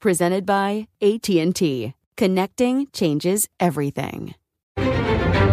presented by AT&T. Connecting changes everything.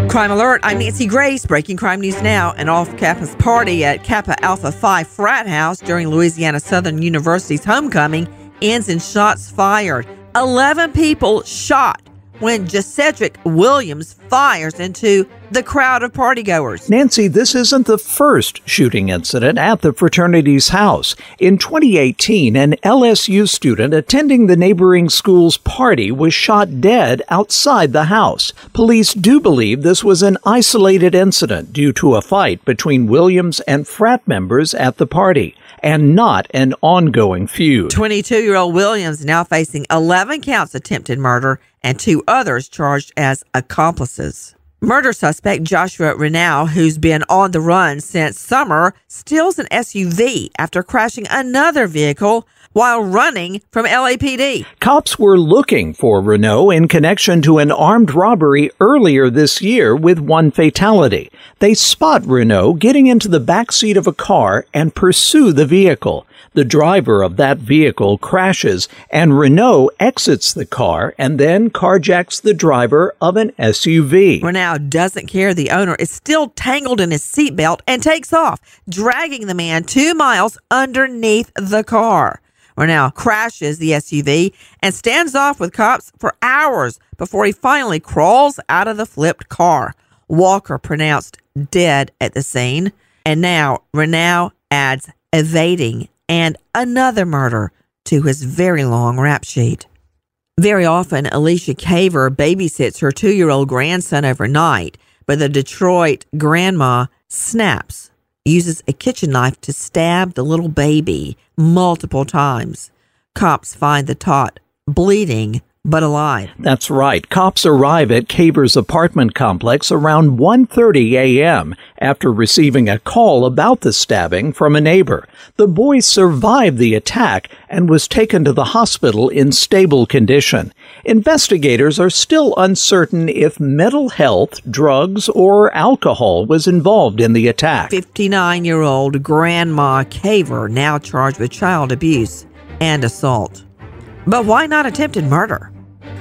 Crime Alert, I'm Nancy Grace. Breaking crime news now. An off campus party at Kappa Alpha Phi frat house during Louisiana Southern University's homecoming ends in shots fired. 11 people shot when Jacedric Williams fires into the crowd of partygoers. Nancy, this isn't the first shooting incident at the fraternity's house. In 2018, an LSU student attending the neighboring school's party was shot dead outside the house. Police do believe this was an isolated incident due to a fight between Williams and frat members at the party and not an ongoing feud. 22 year old Williams now facing 11 counts attempted murder and two others charged as accomplices. Murder suspect Joshua Renault, who's been on the run since summer, steals an SUV after crashing another vehicle while running from LAPD. Cops were looking for Renault in connection to an armed robbery earlier this year with one fatality. They spot Renault getting into the back seat of a car and pursue the vehicle. The driver of that vehicle crashes and Renault exits the car and then carjacks the driver of an SUV. Renault doesn't care the owner is still tangled in his seatbelt and takes off, dragging the man two miles underneath the car. Renault crashes the SUV and stands off with cops for hours before he finally crawls out of the flipped car. Walker pronounced dead at the scene. And now Renault adds evading and another murder to his very long rap sheet. Very often, Alicia Caver babysits her two year old grandson overnight, but the Detroit grandma snaps uses a kitchen knife to stab the little baby multiple times. Cops find the tot bleeding but alive. That's right. Cops arrive at Caver's apartment complex around 1:30 a.m. after receiving a call about the stabbing from a neighbor. The boy survived the attack and was taken to the hospital in stable condition. Investigators are still uncertain if mental health, drugs, or alcohol was involved in the attack. 59-year-old Grandma Caver now charged with child abuse and assault. But why not attempted murder?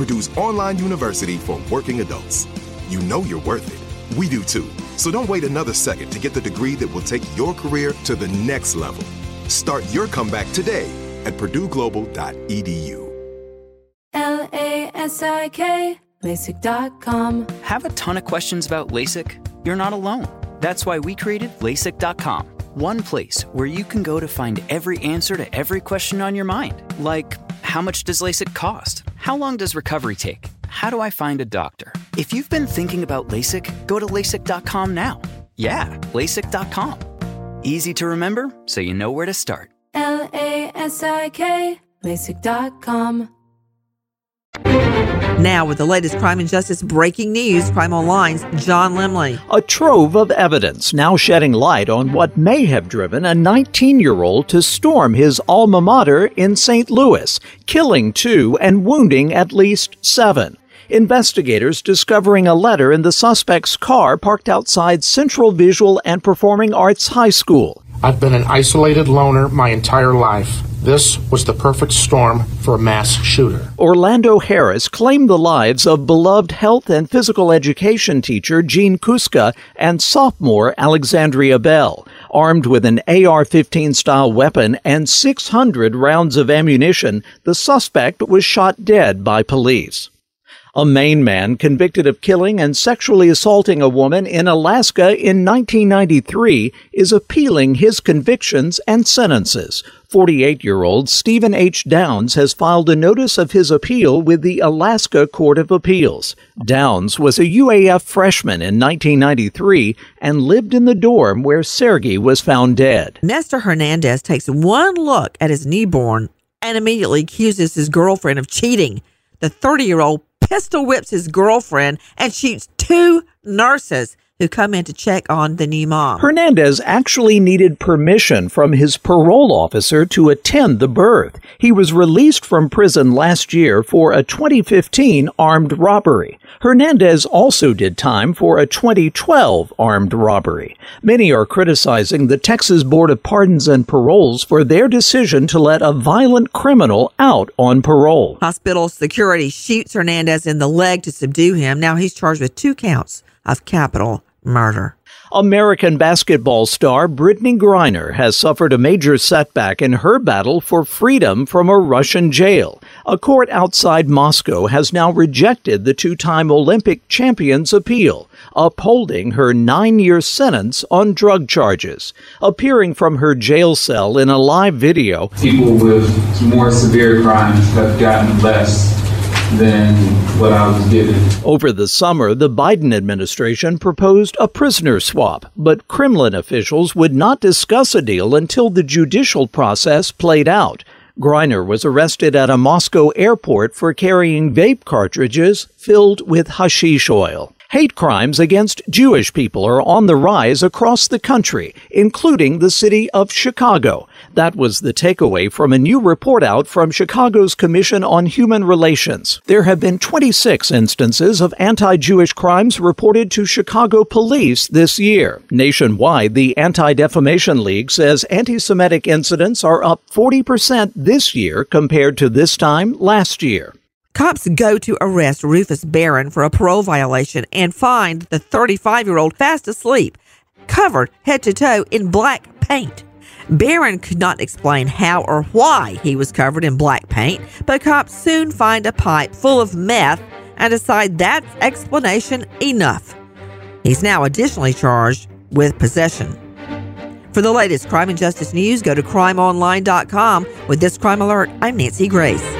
Purdue's online university for working adults. You know you're worth it. We do too. So don't wait another second to get the degree that will take your career to the next level. Start your comeback today at purdueglobal.edu. L A S I K, LASIK.com. Have a ton of questions about LASIK? You're not alone. That's why we created LASIK.com. One place where you can go to find every answer to every question on your mind. Like, how much does LASIK cost? How long does recovery take? How do I find a doctor? If you've been thinking about LASIK, go to LASIK.com now. Yeah, LASIK.com. Easy to remember, so you know where to start. L A S I K, LASIK.com. Now, with the latest crime and justice breaking news, Crime Online's John Limley. A trove of evidence now shedding light on what may have driven a 19 year old to storm his alma mater in St. Louis, killing two and wounding at least seven. Investigators discovering a letter in the suspect's car parked outside Central Visual and Performing Arts High School. I've been an isolated loner my entire life. This was the perfect storm for a mass shooter. Orlando Harris claimed the lives of beloved health and physical education teacher Jean Kuczka and sophomore Alexandria Bell. Armed with an AR 15 style weapon and 600 rounds of ammunition, the suspect was shot dead by police. A Maine man convicted of killing and sexually assaulting a woman in Alaska in 1993 is appealing his convictions and sentences. 48 year old Steven H. Downs has filed a notice of his appeal with the Alaska Court of Appeals. Downs was a UAF freshman in 1993 and lived in the dorm where Sergie was found dead. Nestor Hernandez takes one look at his newborn and immediately accuses his girlfriend of cheating. The 30 year old pistol whips his girlfriend and shoots two nurses who come in to check on the new mom. Hernandez actually needed permission from his parole officer to attend the birth. He was released from prison last year for a 2015 armed robbery. Hernandez also did time for a 2012 armed robbery. Many are criticizing the Texas Board of Pardons and Paroles for their decision to let a violent criminal out on parole. Hospital security shoots Hernandez in the leg to subdue him. Now he's charged with two counts of capital murder. American basketball star Brittney Griner has suffered a major setback in her battle for freedom from a Russian jail. A court outside Moscow has now rejected the two time Olympic champion's appeal, upholding her nine year sentence on drug charges. Appearing from her jail cell in a live video, people with more severe crimes have gotten less than what I was given. Over the summer, the Biden administration proposed a prisoner swap, but Kremlin officials would not discuss a deal until the judicial process played out. Griner was arrested at a Moscow airport for carrying vape cartridges filled with hashish oil. Hate crimes against Jewish people are on the rise across the country, including the city of Chicago. That was the takeaway from a new report out from Chicago's Commission on Human Relations. There have been 26 instances of anti Jewish crimes reported to Chicago police this year. Nationwide, the Anti Defamation League says anti Semitic incidents are up 40% this year compared to this time last year. Cops go to arrest Rufus Barron for a parole violation and find the 35 year old fast asleep, covered head to toe in black paint. Barron could not explain how or why he was covered in black paint, but cops soon find a pipe full of meth and decide that's explanation enough. He's now additionally charged with possession. For the latest crime and justice news, go to crimeonline.com. With this crime alert, I'm Nancy Grace.